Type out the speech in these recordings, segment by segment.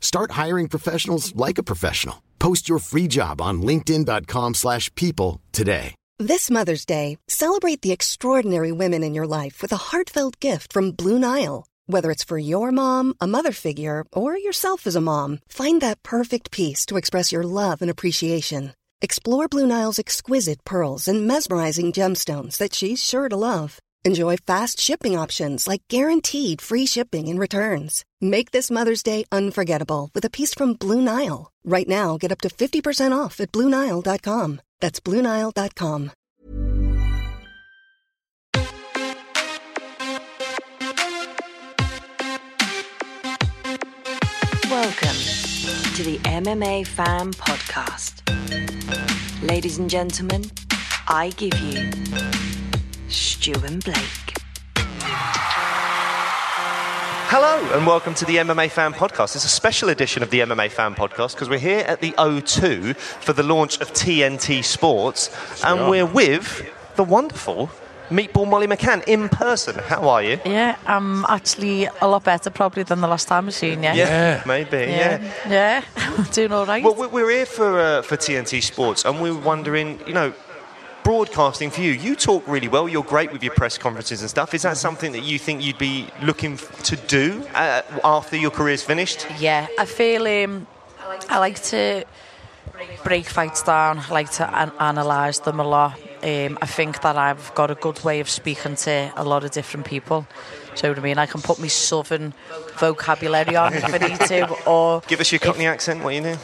Start hiring professionals like a professional. Post your free job on linkedin.com/people today. This Mother's Day, celebrate the extraordinary women in your life with a heartfelt gift from Blue Nile. Whether it's for your mom, a mother figure, or yourself as a mom, find that perfect piece to express your love and appreciation. Explore Blue Nile's exquisite pearls and mesmerizing gemstones that she's sure to love. Enjoy fast shipping options like guaranteed free shipping and returns. Make this Mother's Day unforgettable with a piece from Blue Nile. Right now, get up to 50% off at BlueNile.com. That's BlueNile.com. Welcome to the MMA Fan Podcast. Ladies and gentlemen, I give you Stu and Blake. Hello and welcome to the MMA Fan Podcast. It's a special edition of the MMA Fan Podcast because we're here at the O2 for the launch of TNT Sports and we're with the wonderful Meatball Molly McCann in person. How are you? Yeah, I'm actually a lot better probably than the last time I've seen you. Yeah, maybe. Yeah. Yeah, yeah. doing all right. Well, we- we're here for uh, for TNT Sports, and we were wondering, you know, broadcasting for you. You talk really well. You're great with your press conferences and stuff. Is that something that you think you'd be looking to do uh, after your career's finished? yeah, I feel um, I like to break fights down. I like to an- analyse them a lot. Um, I think that I've got a good way of speaking to a lot of different people. So what I mean, I can put my southern vocabulary on if I need to, or Give us your Cockney accent. What you do?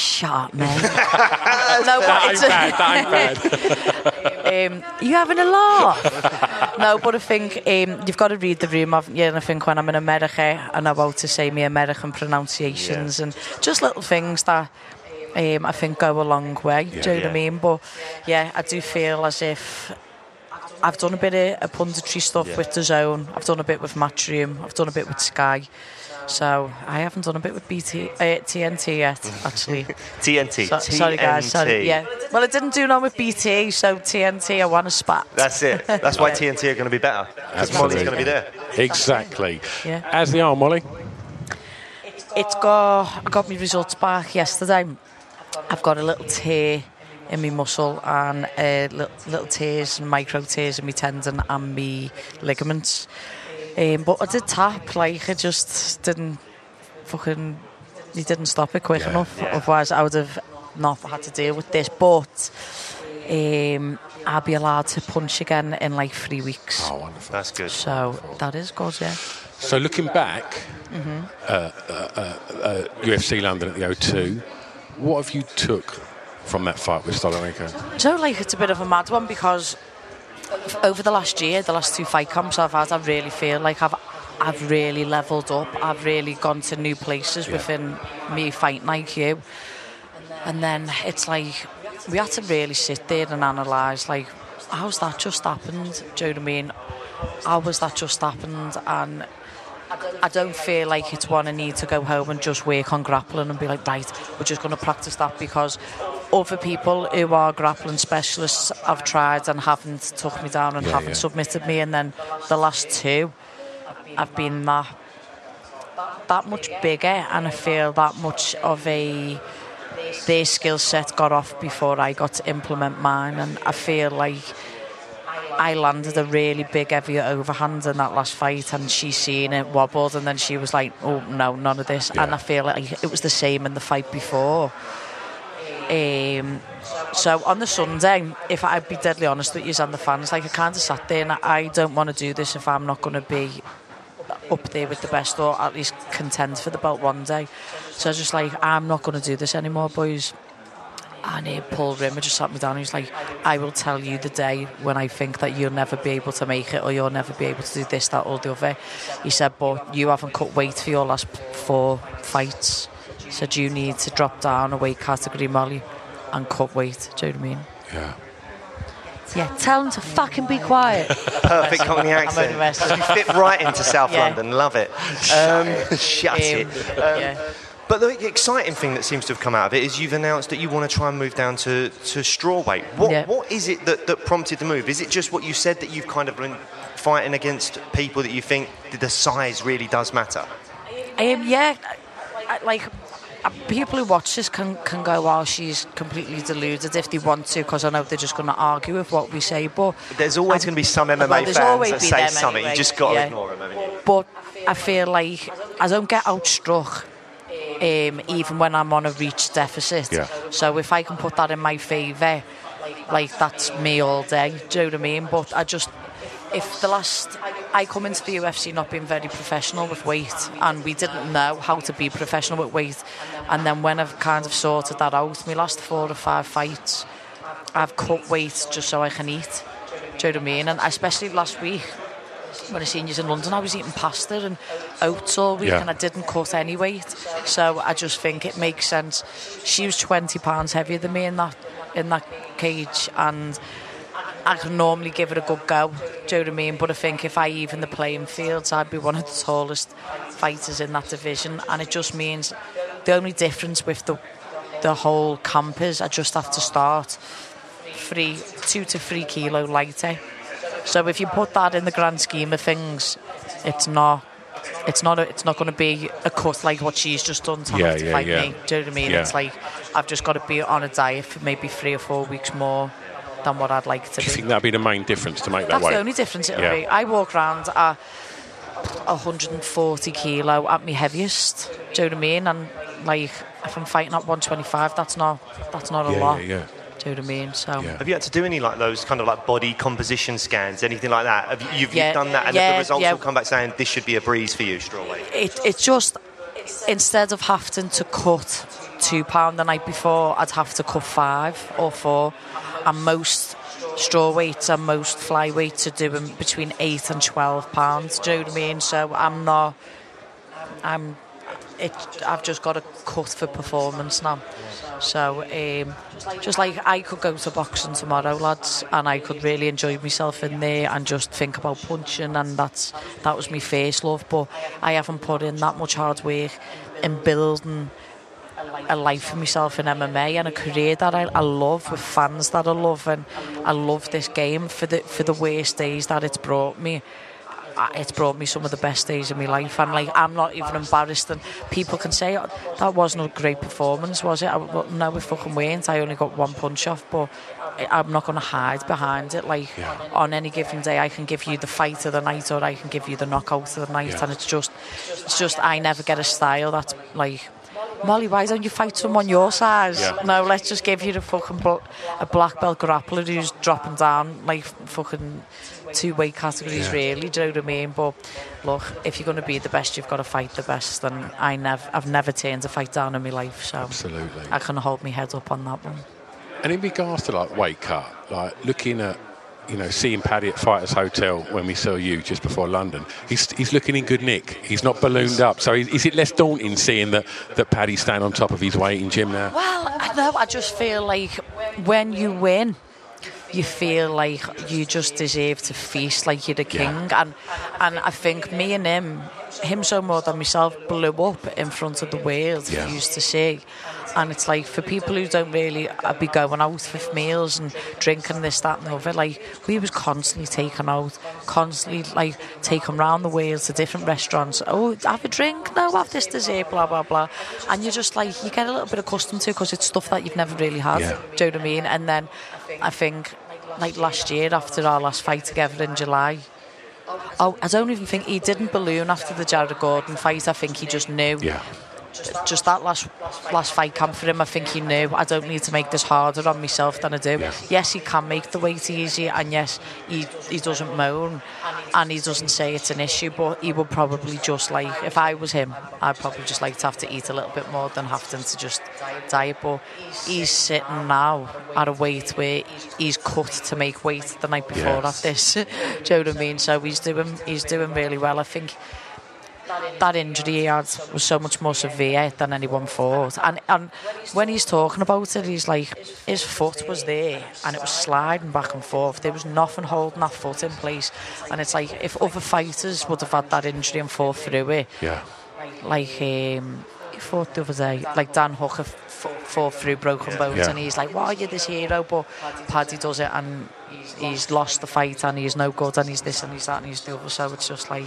Shut up, mate. no, but it's um, you having a laugh? no, but I think um, you've got to read the room, haven't you? And I think when I'm in America, I know how to say my American pronunciations and just little things that um, I think go a long way. do you know what. I mean? But yeah, I do feel as if I've done a bit of, punditry stuff with the zone. I've done a bit with Matchroom. I've done a bit with Sky. So I haven't done a bit with BT, uh, TNT yet, actually. TNT. So- sorry, guys. Sorry. Yeah. Well, I didn't do none with BT, so TNT, I want a spat. That's it. That's why TNT are going to be better. Because Molly's going to be there. Exactly. Yeah. As the are, Molly. It's got I got my results back yesterday. I've got a little tear in my muscle and uh, little, little tears and micro tears in my tendon and my ligaments. Um, but I did tap, like I just didn't fucking. He didn't stop it quick Yeah, enough. yeah. Otherwise, I would have not had to deal with this. But um, I'll be allowed to punch again in like three weeks. Oh, wonderful. That's good. So that is good, yeah. So looking back, Mm-hmm. uh, uh, uh, uh, UFC London at the O2, what have you took from that fight with Stoliarenko? So, like, it's a bit of a mad one because over the last year, the last two fight camps I've had, I really feel like I've I've really leveled up. I've really gone to new places within me fighting like you. And then it's like we had to really sit there and analyse like how's that just happened? Do you know what I mean? How was that just happened? And I don't feel like it's one I need to go home and just work on grappling and be like, right, we're just going to practice that because other people who are grappling specialists have tried and haven't took me down and Yeah, haven't yeah. submitted me, and then the last two, I've been that that much bigger, and I feel that much of a their skill set got off before I got to implement mine, and I feel like. I landed a really big heavy overhand in that last fight, and she seen it wobbled, and then she was like, "Oh no, none of this." And I feel like it was the same in the fight before. Um, so on the Sunday, if I'd be deadly honest with you and the fans, like I kind of sat there and I don't want to do this if I'm not going to be up there with the best or at least contend for the belt one day. So I was just like, I'm not going to do this anymore, boys. And uh, Paul Rimmer just sat me down and he's like, I will tell you the day when I think that you'll never be able to make it or you'll never be able to do this, that, or the other. He said, but you haven't cut weight for your last four fights. He said, you need to drop down a weight category, Molly, and cut weight. Do you know what I mean? Yeah. Yeah, tell him to fucking be quiet. Perfect Cockney I'm accent. You fit right into South Yeah. London. Love it. Um, shut Um, it. Um, yeah. But the exciting thing that seems to have come out of it is you've announced that you want to try and move down to, to straw weight. What, Yeah. what is it that, that prompted the move? Is it just what you said that you've kind of been fighting against people that you think the size really does matter? Um, yeah, I, I- like people who watch this can can go, "Wow, she's completely deluded." If they want to, because I know they're just going to argue with what we say. But There's always going to be some MMA well, there's fans always that be say something. anyway, You just got to yeah. ignore them, haven't you? But I feel like I don't get outstruck. Um, even when I'm on a reach deficit. Yeah. So if I can put that in my favour, like that's me all day. Do you know what I mean? But I just, if the last, I come into the UFC not being very professional with weight, and we didn't know how to be professional with weight, and then when I've kind of sorted that out, my last four or five fights, I've cut weight just so I can eat. Do you know what I mean? And especially last week, when I seen you in London, I was eating pasta and oats all week, Yeah. and I didn't cut any weight. So I just think it makes sense. She was twenty pounds heavier than me in that in that cage, and I can normally give it a good go. Do you know what I mean? But I think if I even the playing fields, I'd be one of the tallest fighters in that division, and it just means the only difference with the the whole camp is I just have to start three, two to three kilo lighter. So if you put that in the grand scheme of things, it's not. It's not. A, it's not going to be a cut like what she's just done to Yeah, have to yeah, fight yeah. me. Do you know what I mean? It's like I've just got to be on a diet for maybe three or four weeks more than what I'd like to Do you think that'd be the main difference to make that That's weight? the only difference it'll Yeah. be. I walk around at 140 kilo at my heaviest. Do you know what I mean? And like if I'm fighting at 125, that's not that's not a Yeah, lot. yeah, yeah. Do you know what I mean? So. Yeah. Have you had to do any like those kind of like body composition scans, anything like that? Have you, you've, Yeah, you've done that, and yeah, the results yeah. will come back saying this should be a breeze for you, strawweight. it, it's just instead of having to cut two pound the night before, I'd have to cut five or four, and most straw weights and most flyweights are doing between eight and twelve pounds. Do you know what I mean? So I'm not. I'm. it, I've just got a cut for performance now. So, um, just like I could go to boxing tomorrow, lads, and I could really enjoy myself in there and just think about punching, and that's that was my first love. But I haven't put in that much hard work in building a life for myself in MMA and a career that I, I love with fans that I love, and I love this game for the for the worst days that it's brought me it's brought me some of the best days of my life and like I'm not even embarrassed and people can say oh, that wasn't a great performance was it I, well, no we fucking weren't I only got one punch off but I'm not going to hide behind it like yeah. on any given day I can give you the fight of the night or I can give you the knockout of the night yeah. and it's just it's just I never get a style that's like Molly, why don't you fight someone your size? Yeah. No, let's just give you the fucking bl- a black belt grappler who's dropping down like fucking two weight categories, yeah. really. Do you know what I mean? But look, if you're going to be the best, you've got to fight the best. And I never, I've never turned a fight down in my life, so absolutely, I can hold my head up on that one. And in regards to like weight cut, like looking at you know, seeing Paddy at Fighters Hotel when we saw you just before London, he's, he's looking in good nick. He's not ballooned up. So is it less daunting seeing that, that Paddy's staying on top of his weight in gym now? Well, I know. I just feel like when you win, you feel like you just deserve to feast like you're the king. Yeah. And and I think me and him, him so more than myself, blew up in front of the world. Yeah. used to say. And it's like for people who don't really uh, be going out for meals and drinking this, that, and the other, like we was constantly taken out, constantly like taken round the world to different restaurants. Oh, have a drink? No, have this dessert, blah, blah, blah. And you're just like, you get a little bit accustomed to because it's stuff that you've never really had. Yeah. Do you know what I mean? And then I think like last year after our last fight together in July. Oh, I don't even think he didn't balloon after the Jared Gordon fight. I think he just knew. Yeah just that last last fight camp for him, I think he knew I don't need to make this harder on myself than I do. Yeah. Yes, he can make the weight easy, and yes, he he doesn't moan, and he doesn't say it's an issue. But he would probably just like if I was him, I'd probably just like to have to eat a little bit more than having to just diet. But he's sitting now at a weight where he's cut to make weight the night before yes. at this. do you know what I mean? So he's doing he's doing really well. I think that injury he had was so much more severe than anyone thought. And and when he's talking about it, he's like, his foot was there and it was sliding back and forth. There was nothing holding that foot in place. And it's like if other fighters would have had that injury and fought through it, yeah, like um, he fought the other day, like Dan Hooker fought through broken bones, yeah. and he's like, "Why are you this hero?" But Paddy does it, and he's lost the fight, and he's no good, and he's this, and he's that, and he's the other. So it's just like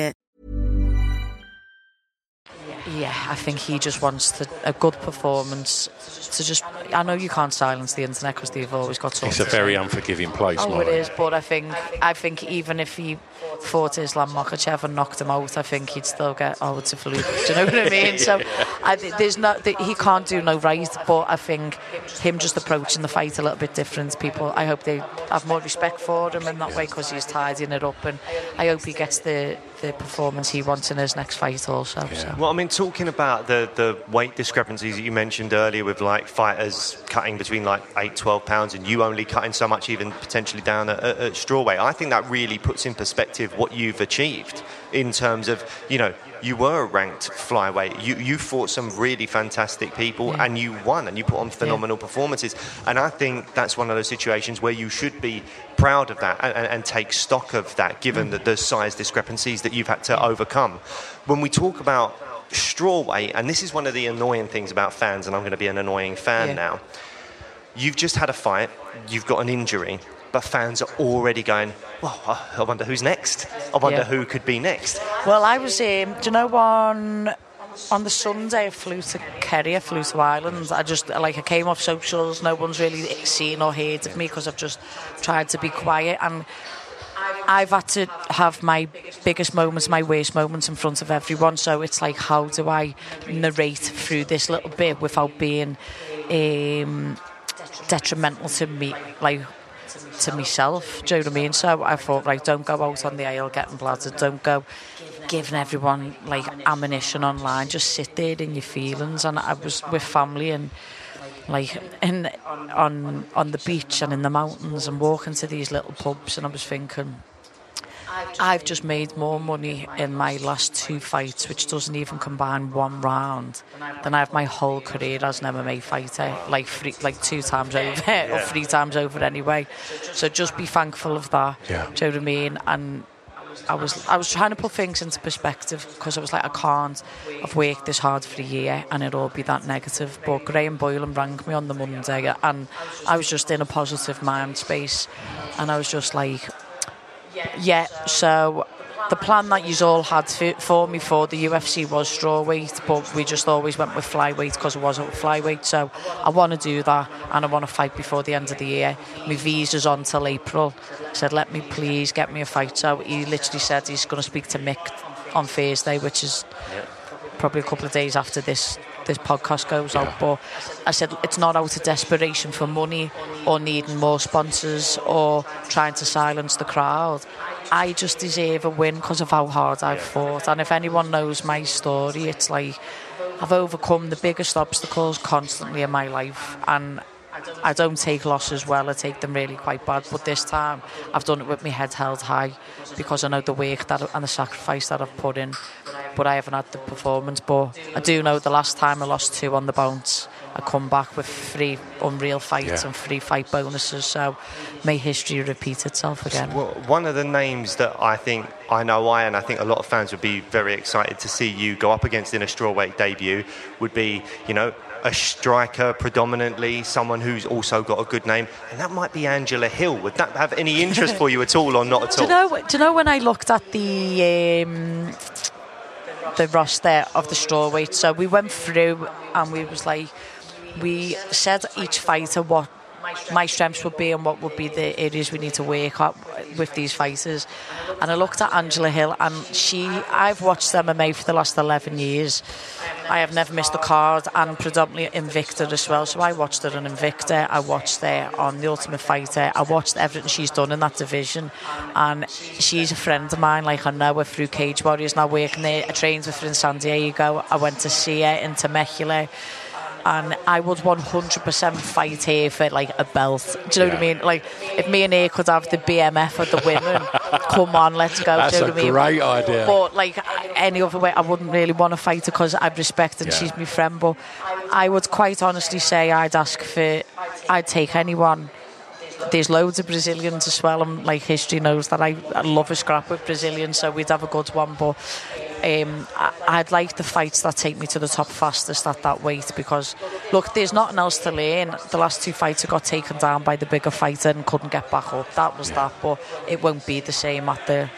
Yeah, I think he just wants a good performance to just. I know you can't silence the internet because they've always got something. It's a very unforgiving place, Oh, it is, but I think I think even if he fought Islam Makhachev and knocked him out, I think he'd still get oh it's a fluke. Do you know what I mean? So I, there's no th- he can't do no right, but I think him just approaching the fight a little bit different. People, I hope they have more respect for him in that way because he's tidying it up, and I hope he gets the the performance he wants in his next fight also. So. Well, I mean, talking about the, the weight discrepancies that you mentioned earlier with like fighters cutting between like 8, 12 pounds and you only cutting so much, even potentially down at, at, at straw weight, I think that really puts in perspective what you've achieved in terms of, you know, you were a ranked flyweight. You, you fought some really fantastic people Yeah. and you won and you put on phenomenal performances. And I think that's one of those situations where you should be proud of that and, and, and take stock of that given mm. the, the size discrepancies that you've had to overcome. When we talk about straw weight, and this is one of the annoying things about fans, and I'm going to be an annoying fan Yeah. now. You've just had a fight, you've got an injury, but fans are already going, well, I wonder who's next. I wonder Yeah. who could be next. Well, I was, um, do you know, on on the Sunday I flew to Kerry, I flew to Ireland. I just like I came off socials. No one's really seen or heard of me because I've just tried to be quiet and. I've had to have my biggest moments, my worst moments in front of everyone. So it's like, how do I narrate through this little bit without being um, detrimental to me, like to myself. Do you know what I mean? So I thought, right, don't go out on the aisle getting bladdered. Don't go giving everyone like ammunition online. Just sit there in your feelings. And I was with family and like in on on the beach and in the mountains and walking to these little pubs. And I was thinking. I've just made more money in my last two fights, which doesn't even combine one round, than I have my whole career as an MMA fighter, like three, like two times over or three times over anyway. So just be thankful of that. Yeah. Do you know what I mean? And I was I was trying to put things into perspective because I was like I can't. I've worked this hard for a year and it'll be that negative. But Graham Boylan rang me on the Monday and I was just in a positive mind space, and I was just like. Yeah, so the plan that you all had for, me for the UFC was strawweight, but we just always went with flyweight because it wasn't flyweight. So I want to do that and I want to fight before the end of the year. My visa's on till April. I said, let me please get me a fight. So he literally said he's going to speak to Mick on Thursday, which is probably a couple of days after this this podcast goes out. But I said it's not out of desperation for money or needing more sponsors or trying to silence the crowd. I just deserve a win because of how hard I've fought. And if anyone knows my story, it's like I've overcome the biggest obstacles constantly in my life, and I don't take losses well. I take them really quite bad. But this time, I've done it with my head held high because I know the work that and the sacrifice that I've put in. But I haven't had the performance. But I do know the last time I lost two on the bounce, I come back with three unreal fights Yeah. and three fight bonuses. So may history repeat itself again. Well, one of the names that I think I know I and I think a lot of fans would be very excited to see you go up against in a strawweight debut would be, you know, a striker predominantly, someone who's also got a good name, and that might be Angela Hill. Would that have any interest for you at all, or not at Do all? you know? Do you know when I looked at the um, the roster of the strawweight? So we went through and we was like, we said each fighter what my strengths would be and what would be the areas we need to work at with these fighters. And I looked at Angela Hill, and she, I've watched MMA for the last 11 years. I have never missed a card, and predominantly Invicta as well. So I watched her on Invicta, I watched her on The Ultimate Fighter, I watched everything she's done in that division. And she's a friend of mine, like I know her through Cage Warriors, now working there. I trained with her in San Diego, I went to see her in Temecula and I would 100% fight here for like a belt. Do you know what I mean? Like if me and her could have the BMF of the women, come on, let's go. That's do you know a what I mean? great idea. But like any other way, I wouldn't really want to fight her because I respect and Yeah. she's my friend. But I would quite honestly say I'd ask for, I'd take anyone. There's loads of Brazilians as well, and like history knows that I, I love a scrap with Brazilians, so we'd have a good one. But um, I, I'd like the fights that take me to the top fastest at that weight because, look, there's nothing else to learn. The last two fights I got taken down by the bigger fighter and couldn't get back up. That was that, but it won't be the same at the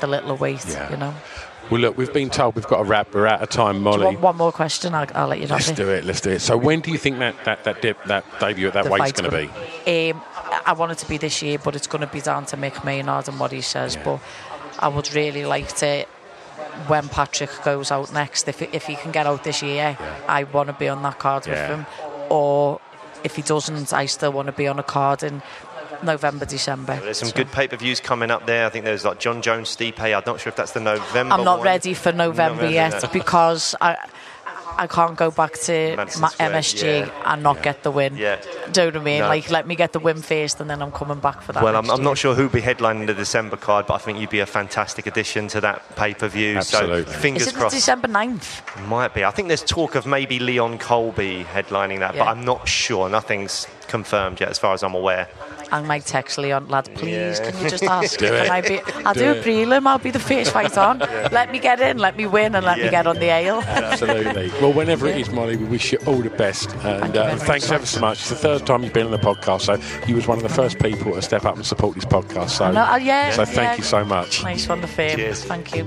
the littler weight, Yeah. you know. Well, look, we've been told we've got to wrap. We're out of time, Molly. One, one more question, I'll, I'll let you know. Let's do it. Let's do it. So, when do you think that that that, dip, that debut at that The weight's fight's going to be? Um, I want it to be this year, but it's going to be down to Mick Maynard and what he says. But I would really like to, when Patrick goes out next, if if he can get out this year, I want to be on that card Yeah. with him. Or if he doesn't, I still want to be on a card in November, December. There's some So- good pay-per-views coming up there. I think there's like Jon Jones, Stipe. I'm not sure if that's the November. I'm not one. ready for November November, yet no. because I I can't go back to Madison my MSG yeah. and not get the win. Yeah. Do you know what I mean? No. Like, let me get the win first and then I'm coming back for that. Well, I'm, I'm not sure who'll be headlining the December card, but I think you'd be a fantastic addition to that pay-per-view. Absolutely. So fingers Is it crossed. December 9th? Might be. I think there's talk of maybe Leon Colby headlining that, but I'm not sure. Nothing's confirmed yet, as far as I'm aware. I might text Leon, lad, please, Yeah. can you just ask? Do can it. I be? I'll do, Do a it. prelim. I'll be the first fight on. Let me get in, let me win, and let me get on the ale. Absolutely. Well, whenever it is, Molly, we wish you all the best. And you uh, very much. thanks ever so much. It's the third time you've been on the podcast, so you was one of the first people to step up and support this podcast. So, No, uh, yeah, so thank yeah. you so much. Nice one, the fame. Cheers. Thank you.